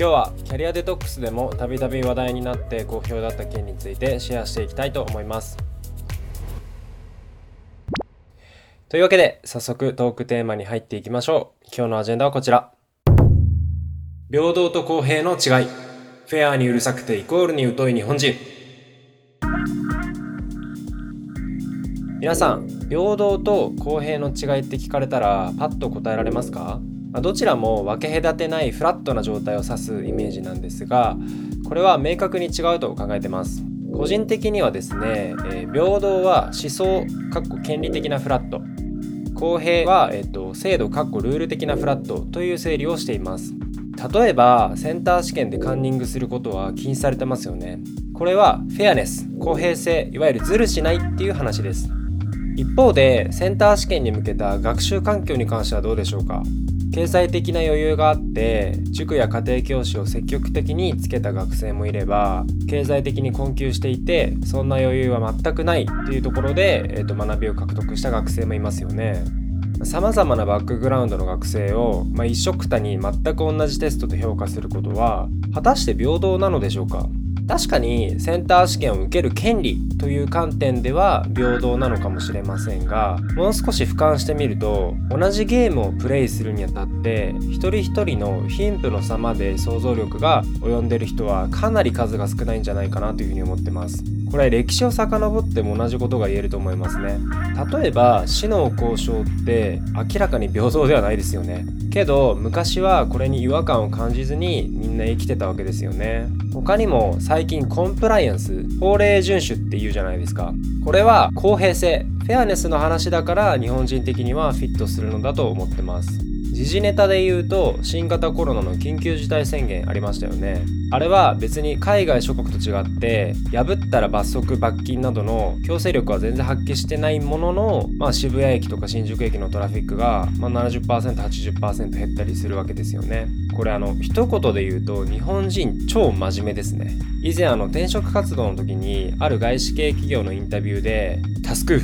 今日はキャリアデトックスでもたびたび話題になって好評だった件についてシェアしていきたいと思います。というわけで早速トークテーマに入っていきましょう。今日のアジェンダはこちら。平等と公平の違い。フェアにうるさくてイコールに疎い日本人。皆さん平等と公平の違いって聞かれたらパッと答えられますか？まどちらも分け隔てないフラットな状態を指すイメージなんですがこれは明確に違うと考えてます。個人的にはですね、えー、平等は思想かっこ権利的なフラット。公平は、えーと、制度かっこルール的なフラットという整理をしています。例えばセンター試験でカンニングすることは禁止されてますよね。これはフェアネス公平性いわゆるズルしないっていう話です。一方でセンター試験に向けた学習環境に関してはどうでしょうか？経済的な余裕があって塾や家庭教師を積極的につけた学生もいれば経済的に困窮していてそんな余裕は全くないというところで、えー、と学びを獲得した学生もいますよね。さまざまなバックグラウンドの学生を、まあ、一緒くたに全く同じテストで評価することは果たして平等なのでしょうか？確かにセンター試験を受ける権利という観点では平等なのかもしれませんがもう少し俯瞰してみると同じゲームをプレイするにあたって一人一人の貧富の差まで想像力が及んでる人はかなり数が少ないんじゃないかなというふうに思ってます。これ歴史を遡っても同じことが言えると思いますね。例えば死の交渉って明らかに平等ではないですよね。けど昔はこれに違和感を感じずにみんな生きてたわけですよね。他にも最近コンプライアンス法令遵守って言うじゃないですか。これは公平性フェアネスの話だから日本人的にはフィットするのだと思ってます。時事ネタで言うと新型コロナの緊急事態宣言ありましたよね。あれは別に海外諸国と違って破ったら罰則罰金などの強制力は全然発揮してないものの、まあ、渋谷駅とか新宿駅のトラフィックが、まあ、70%80% 減ったりするわけですよね。これあの一言で言うと日本人超真面目ですね。以前あの転職活動の時にある外資系企業のインタビューで「タスク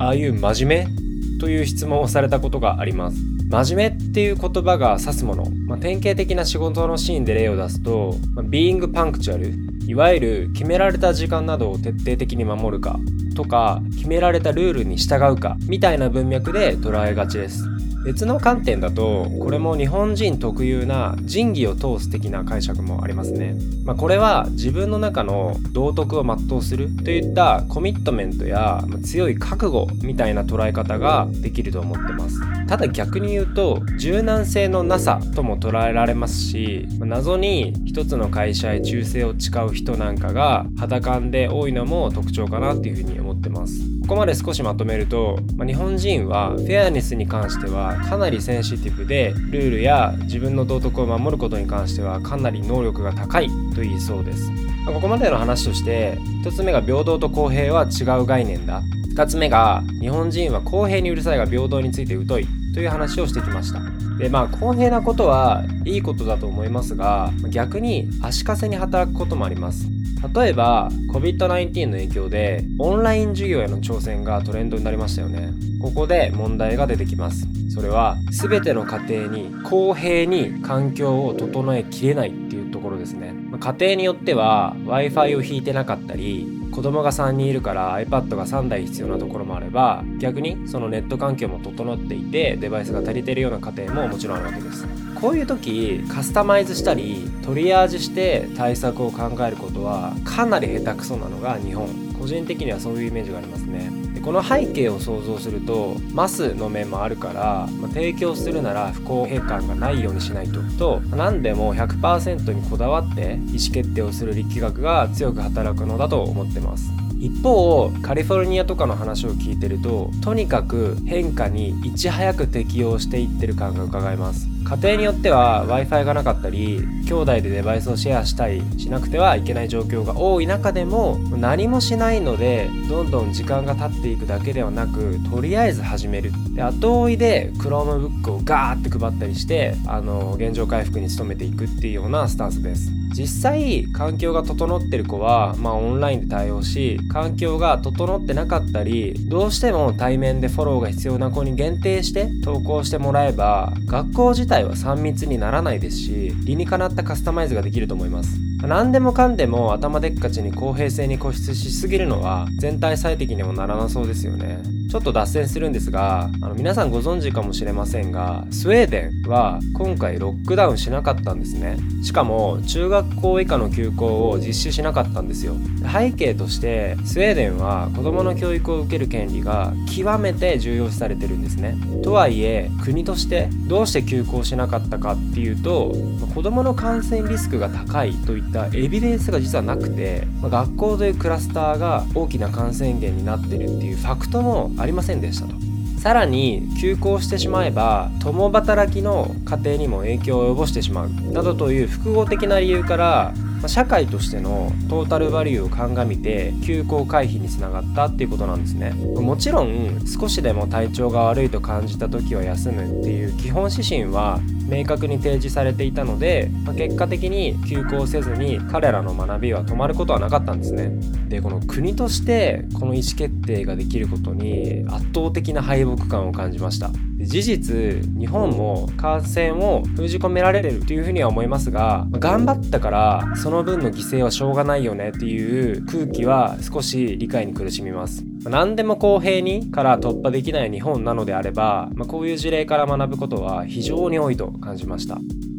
ああいう真面目?」という質問をされたことがあります。真面目っていう言葉が指すもの、まあ、典型的な仕事のシーンで例を出すと、まあ、ビーングパンクチュアルいわゆる決められた時間などを徹底的に守るか。とか決められたルールに従うかみたいな文脈で捉えがちです。別の観点だとこれも日本人特有な仁義を通す的な解釈もありますね、まあ、これは自分の中の道徳を全うするといったコミットメントや強い覚悟みたいな捉え方ができると思ってます。ただ逆に言うと柔軟性のなさとも捉えられますし謎に一つの会社へ忠誠を誓う人なんかが肌感で多いのも特徴かなっていうふうに思思ってます。ここまで少しまとめると、まあ、日本人はフェアネスに関してはかなりセンシティブでルールや自分の道徳を守ることに関してはかなり能力が高いと言えそうです、まあ、ここまでの話として1つ目が平等と公平は違う概念だ。2つ目が日本人は公平にうるさいが平等について疎いという話をしてきました。でまあ公平なことはいいことだと思いますが逆に足かせに働くこともあります。例えば COVID-19 の影響でオンライン授業への挑戦がトレンドになりましたよね。ここで問題が出てきます。それは全ての家庭に公平に環境を整えきれないっていうところですね。家庭によっては Wi-Fi を引いてなかったり子供が3人いるから iPad が3台必要なところもあれば逆にそのネット環境も整っていてデバイスが足りているような家庭ももちろんあるわけです。こういう時カスタマイズしたりトリアージして対策を考えることはかなり下手くそなのが日本。個人的にはそういうイメージがありますね。でこの背景を想像するとマスの面もあるから、まあ、提供するなら不公平感がないようにしないと。と何でも100%にこだわって意思決定をする力学が強く働くのだと思ってます。一方カリフォルニアとかの話を聞いてるととにかく変化にいち早く適応していってる感が伺えます。家庭によっては w i f i がなかったり兄弟でデバイスをシェアしたりしなくてはいけない状況が多い中でも何もしないのでどんどん時間が経っていくだけではなくとりあえず始める。で後追いで Chromebook をガーって配ったりしてあの現状回復に努めていくっていうようなスタンスです。実際環境が整ってる子は、まあ、オンラインで対応し環境が整ってなかったりどうしても対面でフォローが必要な子に限定して投稿してもらえば学校自体は3密にならないですし理にかなったカスタマイズができると思います。何でもかんでも頭でっかちに公平性に固執しすぎるのは全体最適にもならなそうですよね。ちょっと脱線するんですがあの皆さんご存知かもしれませんがスウェーデンは今回ロックダウンしなかったんですね。しかも中学校以下の休校を実施しなかったんですよ。背景としてスウェーデンは子どもの教育を受ける権利が極めて重要視されてるんですね。とはいえ国としてどうして休校しなかったかっていうと子どもの感染リスクが高いといったエビデンスが実はなくて学校というクラスターが大きな感染源になってるっていうファクトもありませんでしたと。さらに休校してしまえば共働きの家庭にも影響を及ぼしてしまう。などという複合的な理由から社会としてのトータルバリューを鑑みて休校回避につながったっていうことなんですね。もちろん少しでも体調が悪いと感じた時は休むっていう基本指針は明確に提示されていたので、まあ、結果的に休校せずに彼らの学びは止まることはなかったんですね。でこの国としてこの意思決定ができることに圧倒的な敗北感を感じました。事実日本も感染を封じ込められるというふうには思いますが頑張ったからその分の犠牲はしょうがないよねっていう空気は少し理解に苦しみます。何でも公平にから突破できない日本なのであれば、まあ、こういう事例から学ぶことは非常に多いと感じました。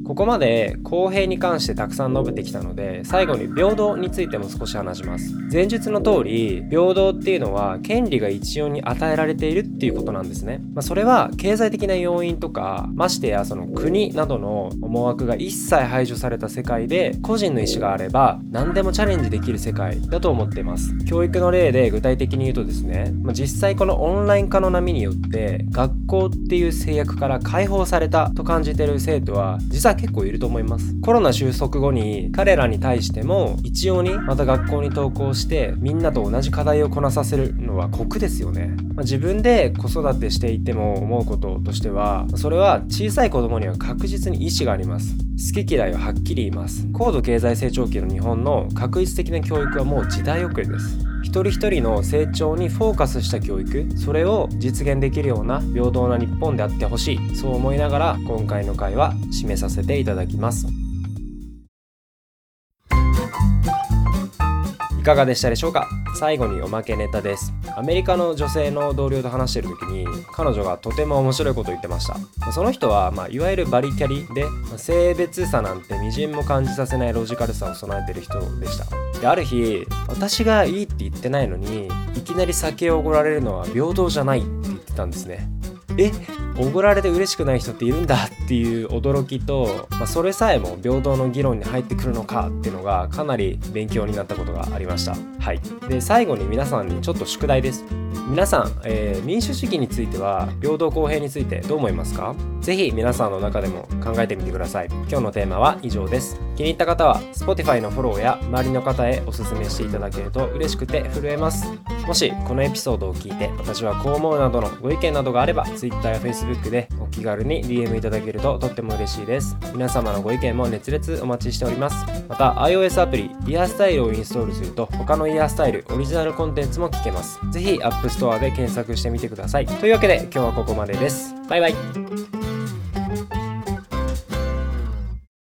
ここまで公平に関してたくさん述べてきたので最後に平等についても少し話します。前述の通り平等っていうのは権利が一様に与えられているっていうことなんですね、まあ、それは経済的な要因とかましてやその国などの思惑が一切排除された世界で個人の意思があれば何でもチャレンジできる世界だと思っています。教育の例で具体的に言うとですね、まあ、実際このオンライン化の波によって学校っていう制約から解放されたと感じている生徒は実は結構いると思います。コロナ収束後に彼らに対しても一様にまた学校に登校してみんなと同じ課題をこなさせるのは酷ですよね、まあ、自分で子育てしていても思うこととしてはそれは小さい子供には確実に意思があります。好き嫌いははっきり言います。高度経済成長期の日本の確実的な教育はもう時代遅れです。一人一人の成長にフォーカスした教育それを実現できるような平等な日本であってほしいそう思いながら今回の回は締めさせていただきます。いかがでしたでしょうか？最後におまけネタです。アメリカの女性の同僚と話してる時に彼女がとても面白いことを言ってました。その人は、まあ、いわゆるバリキャリで、ま、性別差なんてみじんも感じさせないロジカルさを備えてる人でした。である日私がいいって言ってないのにいきなり酒をおごられるのは平等じゃないって言ってたんですね。えおごられて嬉しくない人っているんだっていう驚きと、まあ、それさえも平等の議論に入ってくるのかっていうのがかなり勉強になったことがありました。はい。で最後に皆さんにちょっと宿題です。皆さん、えー、民主主義については平等公平についてどう思いますか？ぜひ皆さんの中でも考えてみてください。今日のテーマは以上です。気に入った方は Spotify のフォローや周りの方へおすすめしていただけると嬉しくて震えます。もしこのエピソードを聞いて私はこう思うなどのご意見などがあれば Twitter や Facebook でお気軽に DM いただけるととっても嬉しいです。皆様のご意見も熱烈お待ちしております。また iOS アプリイヤースタイルをインストールすると他のイヤースタイルオリジナルコンテンツも聞けます。ぜひ App ストアで検索してみてください。というわけで今日はここまでです。バイバイ。